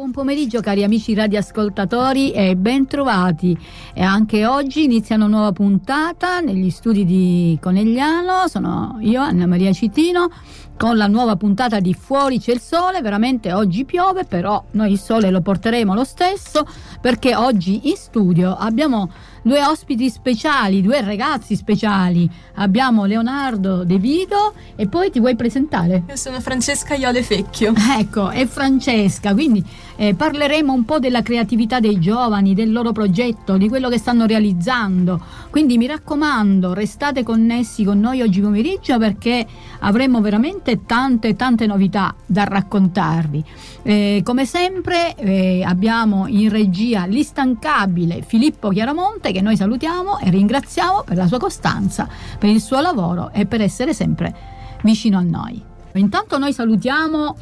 Buon pomeriggio cari amici radioascoltatori e ben trovati. E anche oggi inizia una nuova puntata negli studi di Conegliano. Sono io, Anna Maria Citino, con la nuova puntata di Fuori c'è il sole. Veramente oggi piove, però noi il sole lo porteremo lo stesso perché oggi in studio abbiamo due ospiti speciali, due ragazzi speciali. Abbiamo Leonardo De Vido e poi ti vuoi presentare? Io sono Francesca Iole Fecchio. Ecco, è Francesca, quindi eh, parleremo un po' della creatività dei giovani, del loro progetto, di quello che stanno realizzando. Quindi mi raccomando, restate connessi con noi oggi pomeriggio perché avremo veramente tante tante novità da raccontarvi. Eh, come sempre eh, abbiamo in regia l'instancabile Filippo Chiaramonte che noi salutiamo e ringraziamo per la sua costanza, per il suo lavoro e per essere sempre vicino a noi. Intanto noi salutiamo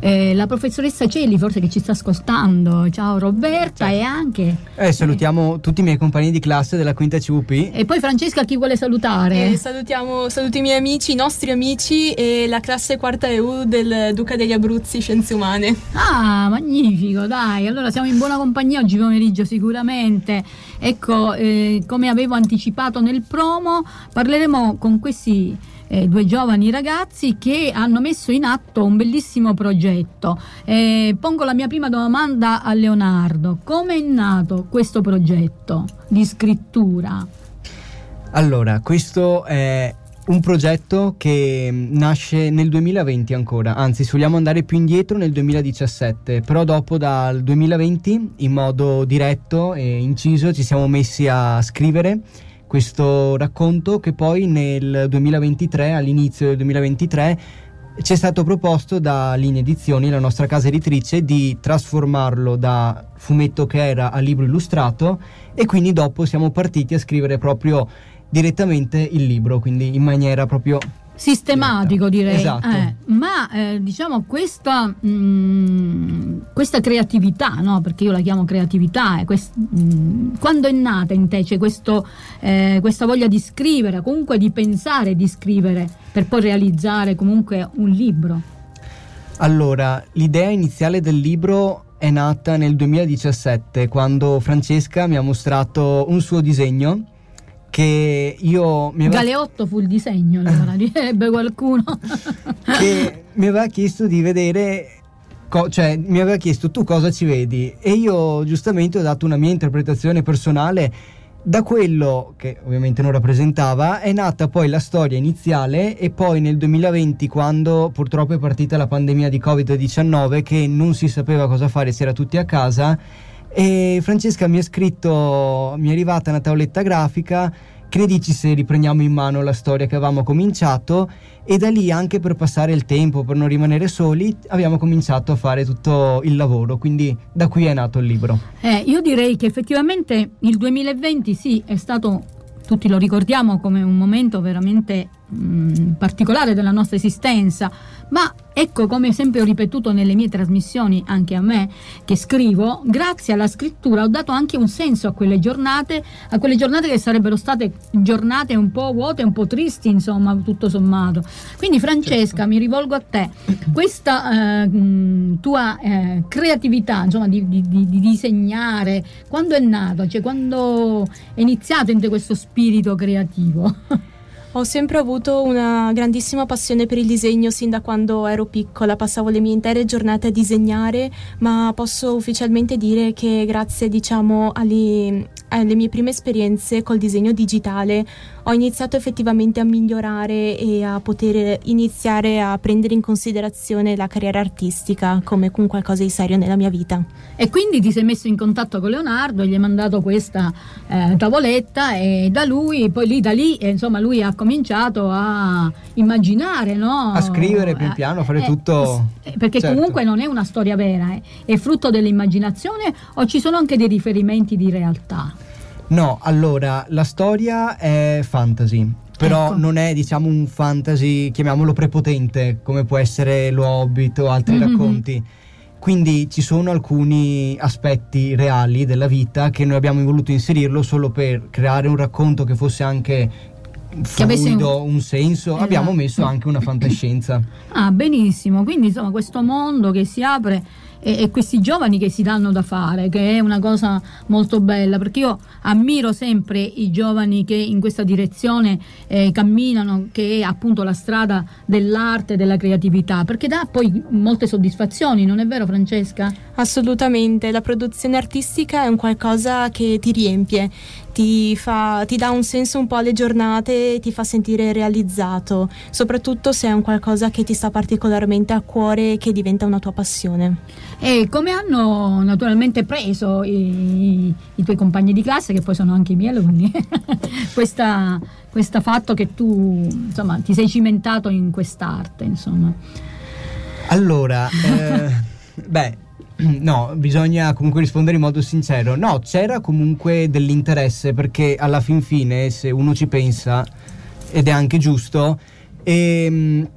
eh, la professoressa Celli, forse che ci sta ascoltando. Ciao Roberta Ciao. e anche... Eh, salutiamo eh, tutti i miei compagni di classe della quinta CVP. E poi Francesca chi vuole salutare? Eh, salutiamo, saluto i miei amici, i nostri amici e la classe quarta EU del Duca degli Abruzzi Scienze Umane. Ah, magnifico, dai. Allora siamo in buona compagnia oggi pomeriggio sicuramente. Ecco, eh, come avevo anticipato nel promo, parleremo con questi eh, due giovani ragazzi che hanno messo in atto un bellissimo progetto. Eh, pongo la mia prima domanda a Leonardo. Come è nato questo progetto di scrittura? Allora, questo è un progetto che nasce nel 2020 ancora, anzi se vogliamo andare più indietro nel 2017, però dopo dal 2020 in modo diretto e inciso ci siamo messi a scrivere questo racconto che poi nel 2023, all'inizio del 2023, ci è stato proposto da Linea Edizioni, la nostra casa editrice, di trasformarlo da fumetto che era a libro illustrato e quindi dopo siamo partiti a scrivere proprio direttamente il libro, quindi in maniera proprio sistematico direi esatto. eh, ma eh, diciamo questa, mh, mm, questa creatività no? perché io la chiamo creatività eh, quest, mh, mm, quando è nata in te c'è questo, eh, questa voglia di scrivere comunque di pensare di scrivere per poi realizzare comunque un libro allora l'idea iniziale del libro è nata nel 2017 quando Francesca mi ha mostrato un suo disegno che io mi aveva... Galeotto fu il disegno, allora direbbe qualcuno. che mi aveva chiesto di vedere Co- cioè mi aveva chiesto tu cosa ci vedi e io giustamente ho dato una mia interpretazione personale da quello che ovviamente non rappresentava è nata poi la storia iniziale e poi nel 2020 quando purtroppo è partita la pandemia di Covid-19 che non si sapeva cosa fare, si era tutti a casa e Francesca mi ha scritto, mi è arrivata una tavoletta grafica, che ne dici se riprendiamo in mano la storia che avevamo cominciato e da lì anche per passare il tempo, per non rimanere soli, abbiamo cominciato a fare tutto il lavoro, quindi da qui è nato il libro. Eh, io direi che effettivamente il 2020 sì, è stato tutti lo ricordiamo come un momento veramente mh, particolare della nostra esistenza, ma ecco come sempre ho ripetuto nelle mie trasmissioni, anche a me che scrivo, grazie alla scrittura ho dato anche un senso a quelle giornate, a quelle giornate che sarebbero state giornate un po' vuote, un po' tristi, insomma, tutto sommato. Quindi Francesca, certo. mi rivolgo a te, questa eh, tua eh, creatività, insomma, di, di, di, disegnare, quando è nato? Cioè, quando è iniziato in te questo spirito creativo? Ho sempre avuto una grandissima passione per il disegno sin da quando ero piccola, passavo le mie intere giornate a disegnare, ma posso ufficialmente dire che grazie diciamo alle, alle mie prime esperienze col disegno digitale ho iniziato effettivamente a migliorare e a poter iniziare a prendere in considerazione la carriera artistica come un qualcosa di serio nella mia vita. E quindi ti sei messo in contatto con Leonardo, gli hai mandato questa eh, tavoletta e da lui, poi lì da lì, eh, insomma, lui ha cominciato a immaginare, no? A scrivere pian piano, a fare eh, tutto. Eh, perché certo. comunque non è una storia vera, eh, è frutto dell'immaginazione o ci sono anche dei riferimenti di realtà? No, allora la storia è fantasy, però ecco. non è diciamo un fantasy, chiamiamolo prepotente, come può essere lo Hobbit o altri mm-hmm. racconti. Quindi ci sono alcuni aspetti reali della vita che noi abbiamo voluto inserirlo solo per creare un racconto che fosse anche fluido, un... un senso, esatto. abbiamo messo anche una fantascienza. Ah, benissimo, quindi insomma questo mondo che si apre e, e, questi giovani che si danno da fare, che è una cosa molto bella, perché io ammiro sempre i giovani che in questa direzione eh, camminano, che è appunto la strada dell'arte e della creatività, perché dà poi molte soddisfazioni, non è vero Francesca? Assolutamente, la produzione artistica è un qualcosa che ti riempie ti, fa, ti dà un senso un po' alle giornate, ti fa sentire realizzato, soprattutto se è un qualcosa che ti sta particolarmente a cuore e che diventa una tua passione. E come hanno naturalmente preso i, i tuoi compagni di classe, che poi sono anche i miei alunni, questa, questo fatto che tu insomma, ti sei cimentato in quest'arte? Insomma. Allora, eh, beh, No, bisogna comunque rispondere in modo sincero. No, c'era comunque dell'interesse perché alla fin fine, se uno ci pensa, ed è anche giusto, ehm,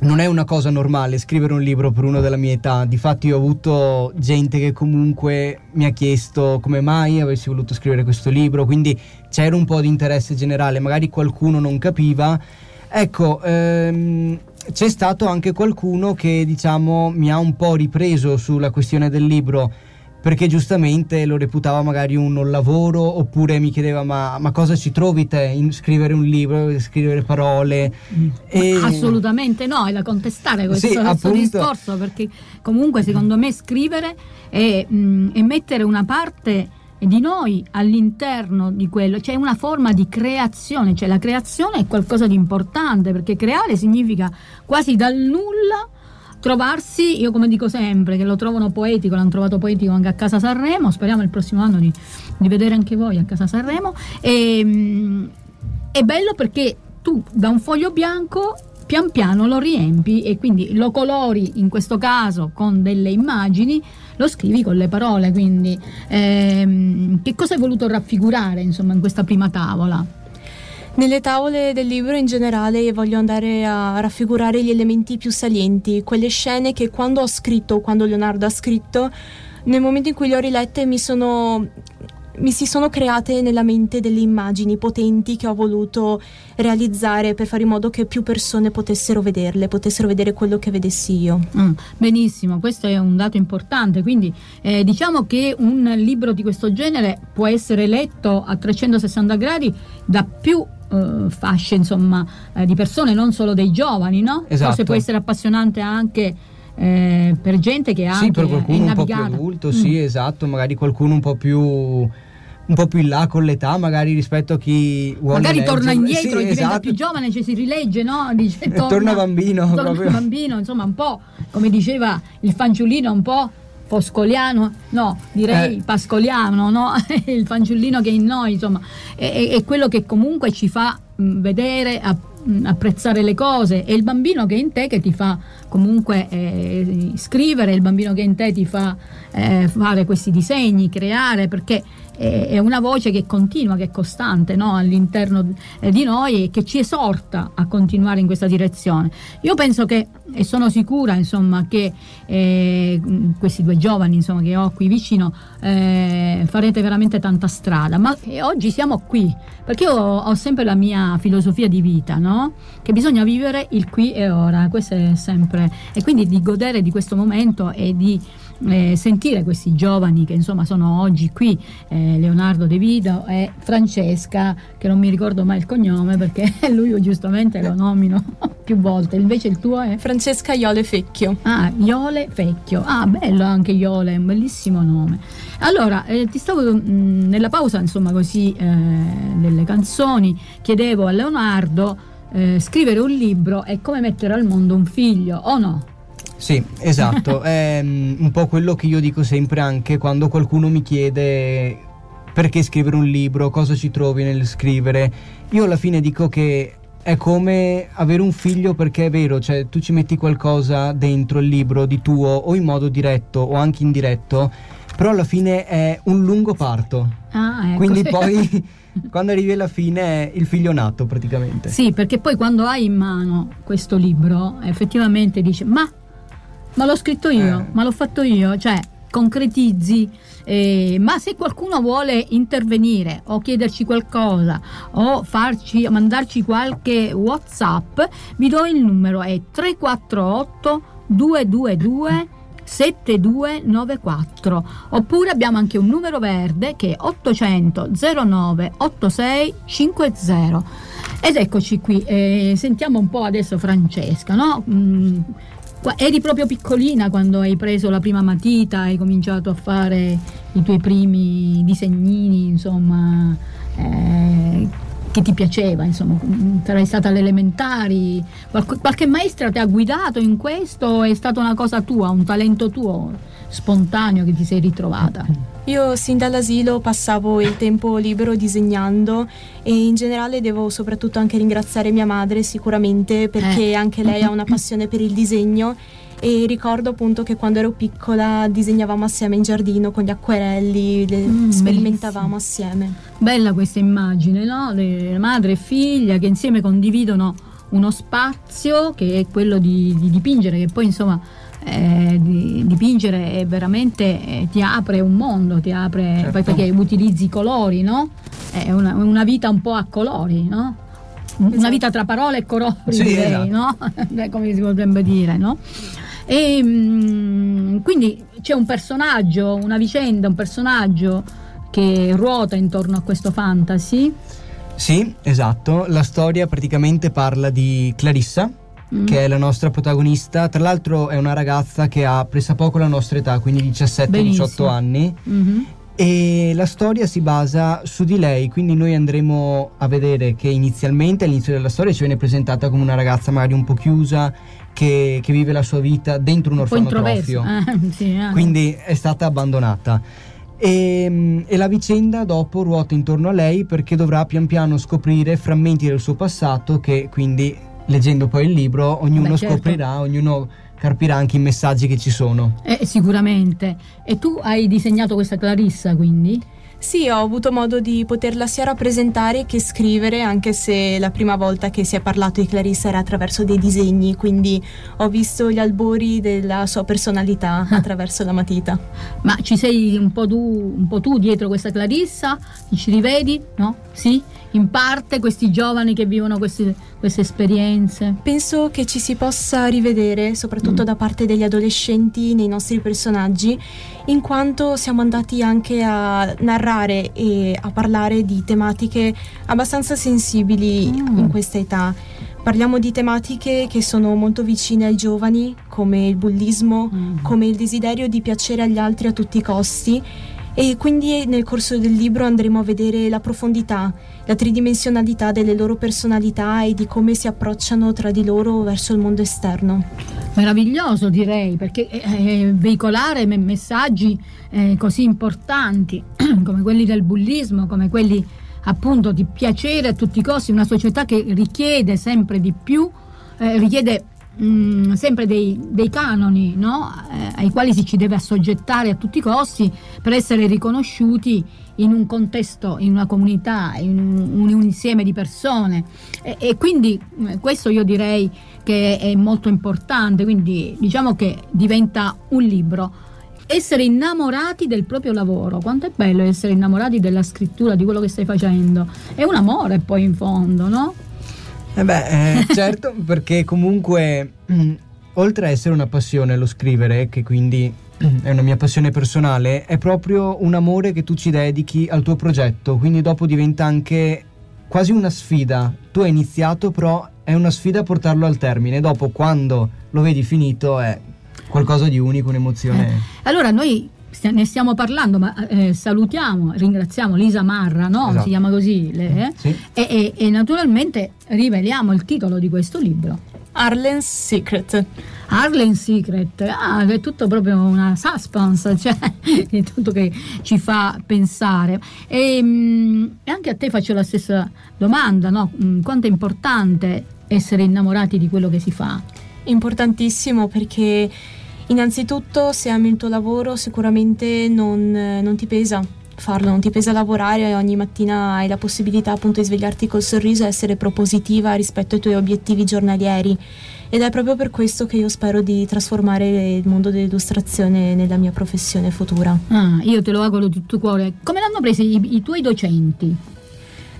non è una cosa normale scrivere un libro per uno della mia età. Difatti ho avuto gente che comunque mi ha chiesto come mai avessi voluto scrivere questo libro, quindi c'era un po' di interesse generale, magari qualcuno non capiva. Ecco, ehm, c'è stato anche qualcuno che diciamo mi ha un po' ripreso sulla questione del libro perché giustamente lo reputava magari un non lavoro oppure mi chiedeva ma, ma cosa ci trovi te in scrivere un libro, scrivere parole mm. e... assolutamente no, è da contestare questo, sì, questo discorso perché comunque secondo me scrivere è, mh, mm, è mettere una parte di noi all'interno di quello, c'è una forma di creazione, cioè la creazione è qualcosa di importante perché creare significa quasi dal nulla trovarsi, io come dico sempre, che lo trovano poetico, l'hanno trovato poetico anche a Casa Sanremo, speriamo il prossimo anno di, di vedere anche voi a Casa Sanremo, e, mm, è bello perché tu da un foglio bianco pian piano lo riempi e quindi lo colori in questo caso con delle immagini lo scrivi con le parole, quindi ehm, che cosa hai voluto raffigurare insomma in questa prima tavola? Nelle tavole del libro in generale voglio andare a raffigurare gli elementi più salienti, quelle scene che quando ho scritto, quando Leonardo ha scritto, nel momento in cui le ho rilette mi sono mi si sono create nella mente delle immagini potenti che ho voluto realizzare per fare in modo che più persone potessero vederle, potessero vedere quello che vedessi io. Mm, benissimo, questo è un dato importante, quindi eh, diciamo che un libro di questo genere può essere letto a 360 gradi da più eh, fasce insomma, eh, di persone, non solo dei giovani, no? Esatto. Forse può essere appassionante anche eh, per gente che ha sì, per qualcuno un po' più adulto, mm. sì, esatto, magari qualcuno un po' più un po' più in là con l'età, magari rispetto a chi vuole Magari leggere. torna indietro sì, e diventa esatto. più giovane, cioè si rilegge, no? Dice, torna, torna bambino. Torna bambino, insomma, un po' come diceva il fanciullino, un po' foscoliano, no, direi eh. pascoliano, no? il fanciullino che è in noi, insomma, è, è quello che comunque ci fa vedere, apprezzare le cose, è il bambino che è in te che ti fa comunque eh, scrivere, il bambino che in te ti fa eh, fare questi disegni, creare, perché è una voce che continua, che è costante no? all'interno eh, di noi e che ci esorta a continuare in questa direzione. Io penso che, e sono sicura insomma, che eh, questi due giovani insomma, che ho qui vicino eh, farete veramente tanta strada, ma oggi siamo qui perché io ho sempre la mia filosofia di vita, no? che bisogna vivere il qui e ora, questo è sempre, e quindi di godere di questo momento e di eh, sentire questi giovani che insomma sono oggi qui, eh, Leonardo De Vito e Francesca, che non mi ricordo mai il cognome perché lui giustamente lo nomino più volte, invece il tuo è? Francesca Iole Fecchio. Ah, Iole Fecchio, ah bello anche Iole, è un bellissimo nome. Allora, eh, ti stavo mh, mm, nella pausa insomma così eh, delle canzoni, chiedevo a Leonardo eh, scrivere un libro è come mettere al mondo un figlio o no? Sì, esatto, è um, un po' quello che io dico sempre anche quando qualcuno mi chiede perché scrivere un libro, cosa ci trovi nel scrivere. Io alla fine dico che è come avere un figlio perché è vero, cioè tu ci metti qualcosa dentro il libro di tuo o in modo diretto o anche indiretto, però alla fine è un lungo parto. Ah, ecco. Quindi poi quando arrivi alla fine è il figlio nato praticamente. Sì, perché poi quando hai in mano questo libro effettivamente dici ma ma l'ho scritto io, eh. ma l'ho fatto io, cioè concretizzi. Eh, ma se qualcuno vuole intervenire o chiederci qualcosa o farci, mandarci qualche whatsapp vi do il numero è 348 222 7294 oppure abbiamo anche un numero verde che è 800 09 86 50 ed eccoci qui eh, sentiamo un po' adesso Francesca no? Mm, eri proprio piccolina quando hai preso la prima matita hai cominciato a fare i tuoi primi disegnini insomma eh, che ti piaceva, insomma, sarai stata alle elementari, qualche, qualche maestra ti ha guidato in questo è stata una cosa tua, un talento tuo spontaneo che ti sei ritrovata? Io sin dall'asilo passavo il tempo libero disegnando e in generale devo soprattutto anche ringraziare mia madre sicuramente perché eh. anche lei ha una passione per il disegno e ricordo appunto che quando ero piccola disegnavamo assieme in giardino con gli acquerelli, le mm, sperimentavamo bellissimo. assieme. Bella questa immagine, no? Le madre e figlia che insieme condividono uno spazio che è quello di, di dipingere, che poi insomma eh, di, dipingere è veramente eh, ti apre un mondo, ti apre certo. poi perché utilizzi i colori, no? È una, una, vita un po' a colori, no? Esatto. Una vita tra parole e colori, sì, direi, esatto. no? Come si potrebbe dire, no? E mm, quindi c'è un personaggio, una vicenda, un personaggio che ruota intorno a questo fantasy. Sì, esatto. La storia praticamente parla di Clarissa, mm. che è la nostra protagonista. Tra l'altro è una ragazza che ha pressappoco la nostra età, quindi 17-18 anni. Mm-hmm. E la storia si basa su di lei, quindi noi andremo a vedere che inizialmente all'inizio della storia ci viene presentata come una ragazza magari un po' chiusa, che, che vive la sua vita dentro un orfanotrofio. Eh, sì, eh. Quindi è stata abbandonata. E, ehm, e, la vicenda dopo ruota intorno a lei perché dovrà pian piano scoprire frammenti del suo passato che quindi leggendo poi il libro ognuno Beh, certo. scoprirà, ognuno capirà anche i messaggi che ci sono. Eh, sicuramente. E tu hai disegnato questa Clarissa quindi? Sì, ho avuto modo di poterla sia rappresentare che scrivere, anche se la prima volta che si è parlato di Clarissa era attraverso dei disegni, quindi ho visto gli albori della sua personalità ah. attraverso la matita. Ma ci sei un po' tu, un po tu dietro questa Clarissa? Ci rivedi? No? Sì? In parte questi giovani che vivono queste, queste esperienze? Penso che ci si possa rivedere, soprattutto mm. da parte degli adolescenti, nei nostri personaggi, in quanto siamo andati anche a narrare e a parlare di tematiche abbastanza sensibili mm. in questa età. Parliamo di tematiche che sono molto vicine ai giovani, come il bullismo, mm. come il desiderio di piacere agli altri a tutti i costi e quindi nel corso del libro andremo a vedere la profondità, la tridimensionalità delle loro personalità e di come si approcciano tra di loro verso il mondo esterno. Meraviglioso direi, perché eh, eh veicolare messaggi eh, così importanti come quelli del bullismo, come quelli appunto di piacere a tutti i costi, una società che richiede sempre di più, eh, richiede mm, sempre dei, dei canoni no? eh, ai quali si ci deve assoggettare a tutti i costi per essere riconosciuti in un contesto, in una comunità, in un, un insieme di persone e, e, quindi eh, questo io direi che è molto importante, quindi diciamo che diventa un libro essere innamorati del proprio lavoro. Quanto è bello essere innamorati della scrittura, di quello che stai facendo. È un amore poi in fondo, no? Eh beh, eh, certo, perché comunque, mh, mm, oltre a essere una passione lo scrivere, che quindi mm, è una mia passione personale, è proprio un amore che tu ci dedichi al tuo progetto, quindi dopo diventa anche quasi una sfida. Tu hai iniziato, però è una sfida portarlo al termine. Dopo, quando lo vedi finito, è qualcosa di unico, un'emozione. Allora, noi ne stiamo parlando, ma eh, salutiamo, ringraziamo Lisa Marra, no? esatto. si chiama così, le, eh? sì. e, e, e, naturalmente riveliamo il titolo di questo libro. Arlen's Secret. Arlen's Secret, ah, è tutto proprio una suspense, cioè è tutto che ci fa pensare. E, mh, anche a te faccio la stessa domanda, no? quanto è importante essere innamorati di quello che si fa? Importantissimo perché Innanzitutto, se ami il tuo lavoro, sicuramente non, non ti pesa farlo, non ti pesa lavorare, ogni mattina hai la possibilità appunto di svegliarti col sorriso e essere propositiva rispetto ai tuoi obiettivi giornalieri. Ed è proprio per questo che io spero di trasformare il mondo dell'illustrazione nella mia professione futura. Ah, io te lo auguro di tutto cuore. Come l'hanno preso i, i tuoi docenti?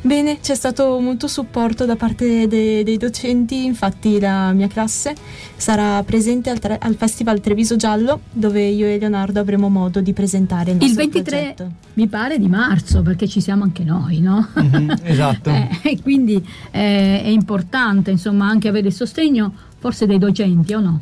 Bene, c'è stato molto supporto da parte de- dei docenti, infatti la mia classe sarà presente al, tre- al, Festival Treviso Giallo dove io e Leonardo avremo modo di presentare il nostro Il 23 progetto. mi pare di marzo perché ci siamo anche noi, no? Mhm, esatto. Eh, quindi eh, è importante insomma anche avere il sostegno forse dei docenti o no?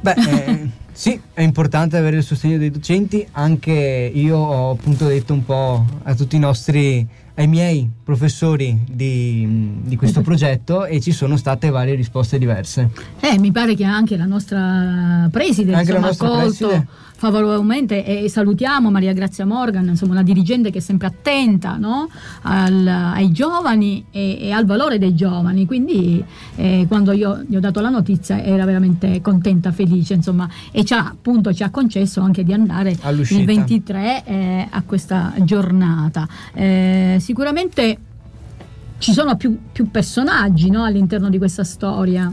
Beh, eh, sì, è importante avere il sostegno dei docenti, anche io ho appunto detto un po' a tutti i nostri, ai miei professori di, di questo progetto e ci sono state varie risposte diverse. Eh, mi pare che anche la nostra preside Anche insomma, ha accolto preside. Favorevolmente e salutiamo Maria Grazia Morgan, insomma una dirigente che è sempre attenta no? Al- ai giovani e, e al valore dei giovani, quindi eh, quando io gli ho dato la notizia era veramente contenta, felice insomma e ci ha, appunto ci ha concesso anche di andare All'uscita. il 23 eh, a questa giornata. Eh, sicuramente ci sono più, più personaggi no, all'interno di questa storia.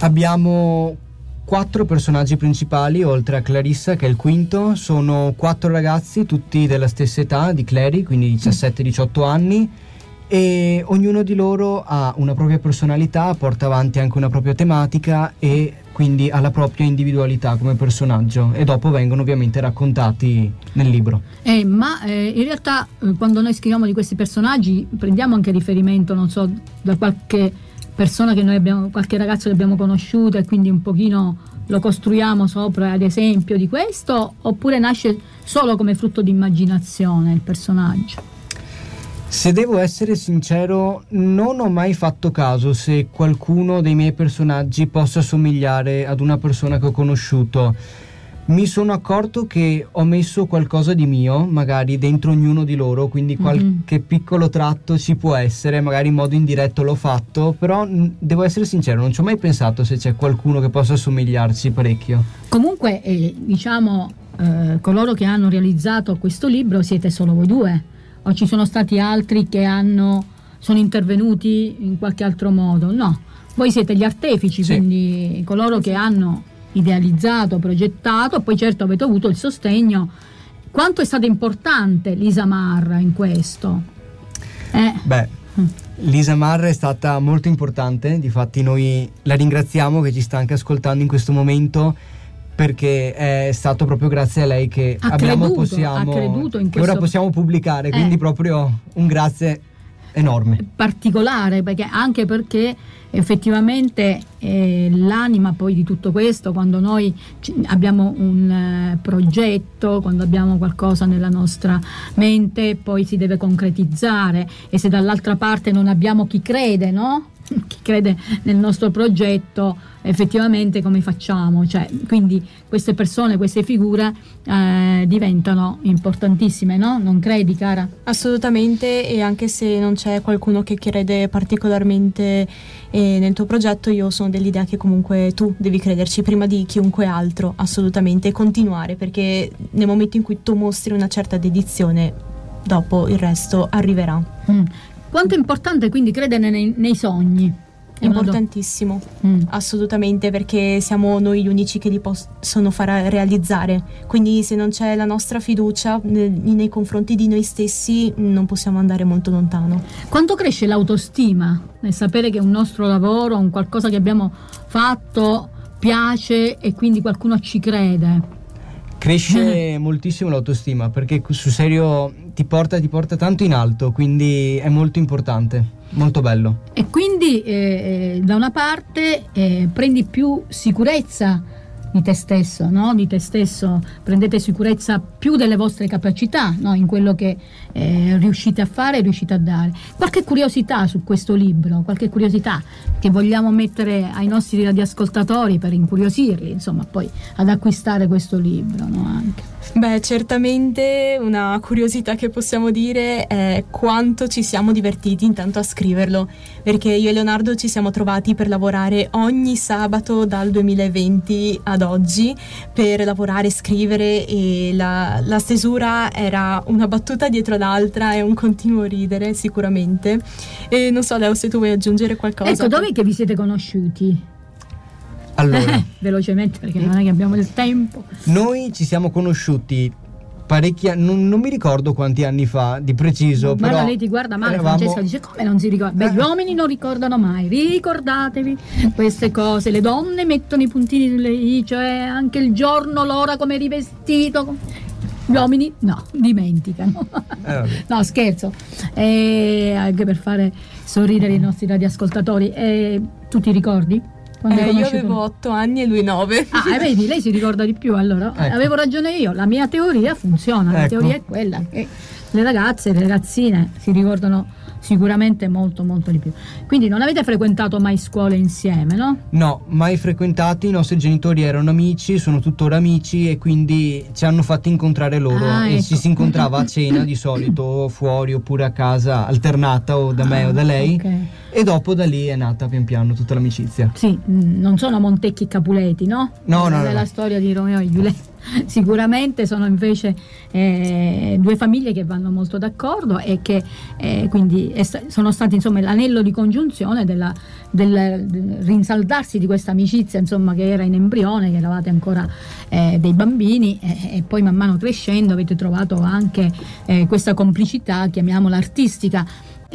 Abbiamo quattro personaggi principali, oltre a Clarissa che è il quinto, sono quattro ragazzi, tutti della stessa età di Clary, quindi 17-18 anni, e ognuno di loro ha una propria personalità, porta avanti anche una propria tematica e quindi ha la propria individualità come personaggio. E dopo vengono ovviamente raccontati nel libro. Eh, ma eh, in realtà eh, quando noi scriviamo di questi personaggi prendiamo anche riferimento, non so, da qualche persona che noi abbiamo, qualche ragazzo che abbiamo conosciuto e quindi un pochino lo costruiamo sopra ad esempio di questo oppure nasce solo come frutto di immaginazione il personaggio? Se devo essere sincero, non ho mai fatto caso se qualcuno dei miei personaggi possa somigliare ad una persona che ho conosciuto. Mi sono accorto che ho messo qualcosa di mio, magari dentro ognuno di loro, quindi qualche piccolo tratto ci può essere, magari in modo indiretto l'ho fatto, però mh, devo essere sincero, non ci ho mai pensato se c'è qualcuno che possa somigliarci parecchio. Comunque eh, diciamo eh, coloro che hanno realizzato questo libro siete solo voi due o ci sono stati altri che hanno, sono intervenuti in qualche altro modo? No, voi siete gli artefici, Sì. quindi coloro che hanno idealizzato, progettato, poi certo avete avuto il sostegno. Quanto è stata importante Lisa Marra in questo? Eh, Beh, Lisa Marra è stata molto importante, difatti noi la ringraziamo che ci sta anche ascoltando in questo momento perché è stato proprio grazie a lei che Ha abbiamo creduto, possiamo, ha creduto in che ora questo- possiamo pubblicare, quindi Eh. proprio un grazie enorme. particolare perché anche perché effettivamente eh, l'anima poi di tutto questo quando noi abbiamo un eh, progetto quando abbiamo qualcosa nella nostra mente poi si deve concretizzare e se dall'altra parte non abbiamo chi crede no? Chi crede nel nostro progetto effettivamente come facciamo cioè, quindi queste persone queste figure eh, diventano importantissime no? non credi cara? Assolutamente e anche se non c'è qualcuno che crede particolarmente eh, nel tuo progetto, io sono dell'idea che comunque tu devi crederci prima di chiunque altro, assolutamente, e continuare perché nel momento in cui tu mostri una certa dedizione, dopo il resto arriverà. Mm. Quanto è importante quindi credere nei, nei sogni? Importantissimo, Mm. assolutamente, perché siamo noi gli unici che li possono far realizzare. Quindi se non c'è la nostra fiducia nel- nei confronti di noi stessi, non possiamo andare molto lontano. Quanto cresce l'autostima nel sapere che un nostro lavoro, un qualcosa che abbiamo fatto piace e quindi qualcuno ci crede? Cresce moltissimo l'autostima perché sul serio ti porta, ti porta tanto in alto, quindi è molto importante, molto bello. E quindi eh, eh, da una parte eh, prendi più sicurezza di te stesso, no? di te stesso, prendete sicurezza più delle vostre capacità no? in quello che eh, riuscite a fare e riuscite a dare. Qualche curiosità su questo libro, qualche curiosità che vogliamo mettere ai nostri radioascoltatori per incuriosirli, insomma, poi ad acquistare questo libro no? anche. Beh, certamente una curiosità che possiamo dire è quanto ci siamo divertiti intanto a scriverlo, perché io e Leonardo ci siamo trovati per lavorare ogni sabato dal 2020 ad oggi, per lavorare, scrivere e la, la stesura era una battuta dietro l'altra e un continuo ridere sicuramente. E non so Leo se tu vuoi aggiungere qualcosa. Ecco, dove che vi siete conosciuti? Allora, velocemente perché non è che abbiamo il tempo. noi ci siamo conosciuti parecchi anni, non, non mi ricordo quanti anni fa di preciso, Guarda, però lei ti guarda male, eravamo- Francesca dice come non si ricorda? Beh, gli uomini non ricordano mai, ricordatevi queste cose, le donne mettono i puntini sulle i, cioè anche il giorno, l'ora, come rivestito. Gli uomini no, dimenticano. Eh, no, scherzo. E anche per fare sorridere i nostri radioascoltatori. E tu ti ricordi? Eh, io avevo 8 anni e lui 9. Ah, e vedi, lei si ricorda di più allora. Ecco. Avevo ragione io, la mia teoria funziona, la Ecco. teoria è quella che le ragazze, le ragazzine si ricordano sicuramente molto molto di più. Quindi non avete frequentato mai scuole insieme, no? No, mai frequentati, i nostri genitori erano amici, sono tuttora amici e quindi ci hanno fatti incontrare loro Ah, e ecco. ci si incontrava a cena di solito fuori oppure a casa alternata o da me o da lei Ah, ok. e dopo da lì è nata pian piano tutta l'amicizia. Sì, mh, non sono Montecchi e Capuleti, no? No, no, no, è la no. storia di Romeo e Giulietta. Sicuramente sono invece eh, due famiglie che vanno molto d'accordo e che eh, quindi è sta- sono stati insomma l'anello di congiunzione della- del, del rinsaldarsi di questa amicizia insomma che era in embrione, che eravate ancora eh, dei bambini e, e poi man mano crescendo avete trovato anche eh, questa complicità, chiamiamola artistica.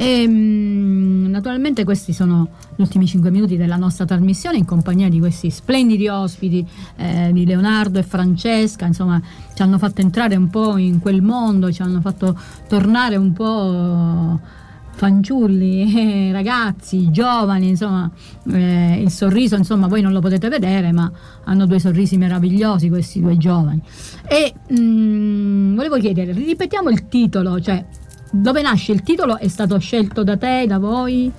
E, mm, naturalmente questi sono gli ultimi 5 minuti della nostra trasmissione in compagnia di questi splendidi ospiti eh, di Leonardo e Francesca, insomma ci hanno fatto entrare un po' in quel mondo, ci hanno fatto tornare un po' fanciulli, eh, ragazzi, giovani, insomma eh, il sorriso, insomma voi non lo potete vedere ma hanno due sorrisi meravigliosi questi due giovani. E mm, volevo chiedere, ripetiamo il titolo, cioè dove nasce il titolo? È stato scelto da te, da voi?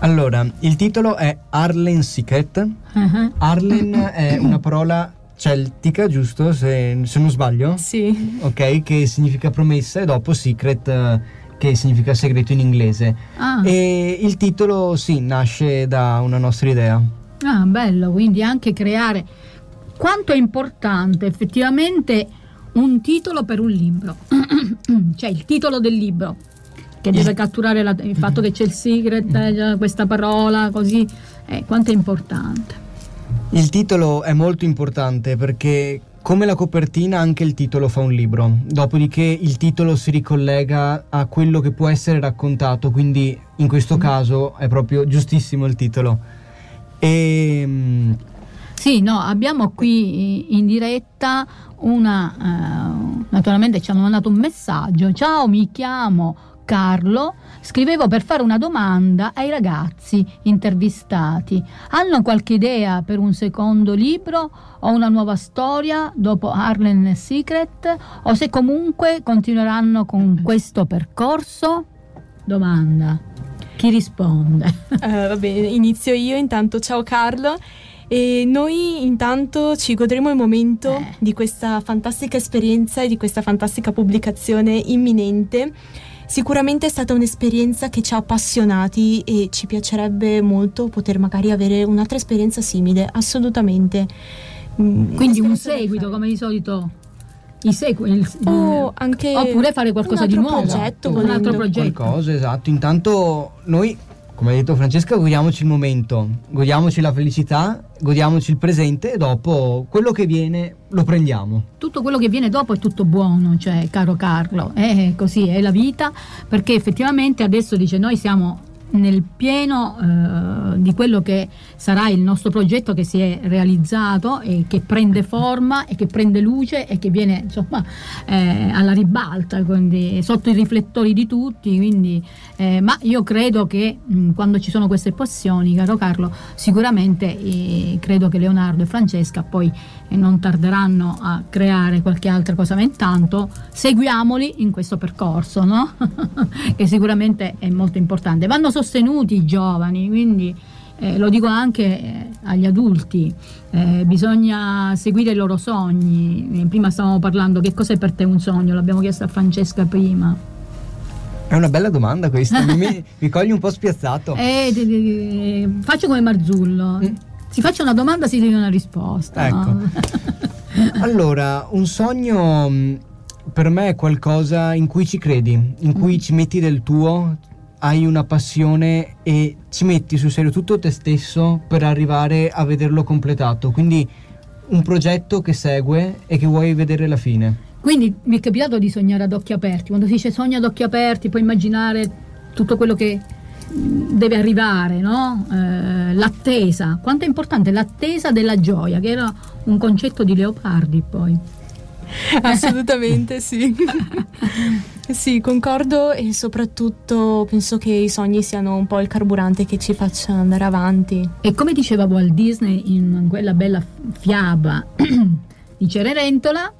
Allora, il titolo è Arlen Secret. Ah, Arlen è una parola celtica, giusto? Se, se non sbaglio. Sì. Ok, che significa promessa e dopo secret eh, che significa segreto in inglese. ah. E il titolo sì, nasce da una nostra idea. Ah, bello, quindi anche creare quanto è importante effettivamente un titolo per un libro, cioè il titolo del libro che deve catturare la- il fatto che c'è il secret, eh, questa parola, così, eh, quanto è importante. Il titolo è molto importante perché come la copertina anche il titolo fa un libro, dopodiché il titolo si ricollega a quello che può essere raccontato, quindi in questo caso è proprio giustissimo il titolo. E mm, Sì, no, abbiamo qui in diretta una, eh, naturalmente ci hanno mandato un messaggio, ciao mi chiamo Carlo, scrivevo per fare una domanda ai ragazzi intervistati, hanno qualche idea per un secondo libro o una nuova storia dopo Harlan Secret o se comunque continueranno con questo percorso? Domanda. Chi risponde? Eh, va bene, inizio io. Intanto, ciao Carlo. E noi intanto ci godremo il momento Eh. di questa fantastica esperienza e di questa fantastica pubblicazione imminente. Sicuramente è stata un'esperienza che ci ha appassionati e ci piacerebbe molto poter magari avere un'altra esperienza simile, assolutamente. Mm, Quindi un seguito, come di solito i segui, il- O anche oppure fare qualcosa un di altro nuovo, progetto, un altro progetto. qualcosa, esatto. Intanto noi, come ha detto Francesca, godiamoci il momento, godiamoci la felicità, godiamoci il presente e dopo quello che viene lo prendiamo. Tutto quello che viene dopo è tutto buono, cioè caro Carlo, è così, è la vita, perché effettivamente adesso dice noi siamo nel pieno eh, di quello che sarà il nostro progetto che si è realizzato e che prende forma e che prende luce e che viene insomma eh, alla ribalta, quindi sotto i riflettori di tutti, quindi, eh, ma io credo che mh, quando ci sono queste passioni, caro Carlo, sicuramente eh, credo che Leonardo e Francesca poi eh, non tarderanno a creare qualche altra cosa, ma intanto seguiamoli in questo percorso, no? che sicuramente è molto importante. Vanno sostenuti i giovani, quindi eh, lo dico anche eh, agli adulti, eh, bisogna seguire i loro sogni. Eh, prima stavamo parlando che cos'è per te un sogno, l'abbiamo chiesto a Francesca prima. È una bella domanda questa, mi, mi cogli un po' spiazzato. Eh, di, di, faccio come Marzullo. Mm. Si faccia una domanda, si deve una risposta. Ecco. No? allora, un sogno mm, per me è qualcosa in cui ci credi, in cui mm. ci metti del tuo, hai una passione e ci metti sul serio tutto te stesso per arrivare a vederlo completato. Quindi un progetto che segue e che vuoi vedere la fine. Quindi mi è capitato di sognare ad occhi aperti. Quando si dice sogna ad occhi aperti, puoi immaginare tutto quello che deve arrivare, no? eh, l'attesa. Quanto è importante l'attesa della gioia, che era un concetto di Leopardi poi. Assolutamente sì. sì, concordo e soprattutto penso che i sogni siano un po' il carburante che ci faccia andare avanti. E come diceva Walt Disney in quella bella fiaba di Cenerentola,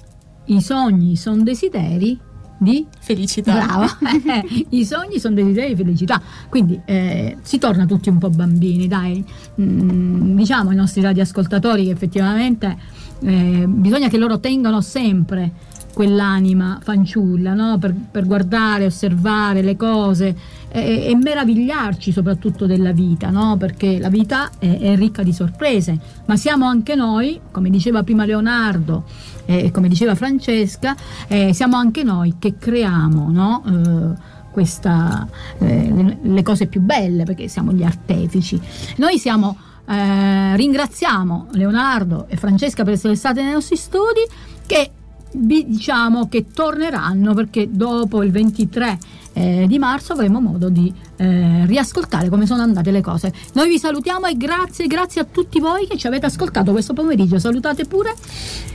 i sogni sono desideri di felicità. Brava. I sogni sono desideri di felicità. Quindi eh, si torna tutti un po' bambini, dai. Mm, diciamo ai nostri radioascoltatori che effettivamente eh, bisogna che loro tengano sempre quell'anima fanciulla no? per, per, guardare, osservare le cose e, e meravigliarci soprattutto della vita, no? perché la vita è, è, ricca di sorprese, ma siamo anche noi, come diceva prima Leonardo e eh, come diceva Francesca, eh, siamo anche noi che creiamo no? eh, questa, eh, le, le cose più belle, perché siamo gli artefici. Noi siamo eh, ringraziamo Leonardo e Francesca per essere state nei nostri studi che diciamo che torneranno perché dopo il 23 eh, di marzo avremo modo di eh, riascoltare come sono andate le cose. Noi vi salutiamo e grazie, grazie a tutti voi che ci avete ascoltato questo pomeriggio. Salutate pure.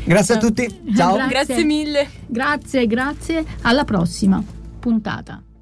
Grazie a tutti. Ciao. grazie. grazie mille. Grazie, grazie. Alla prossima puntata.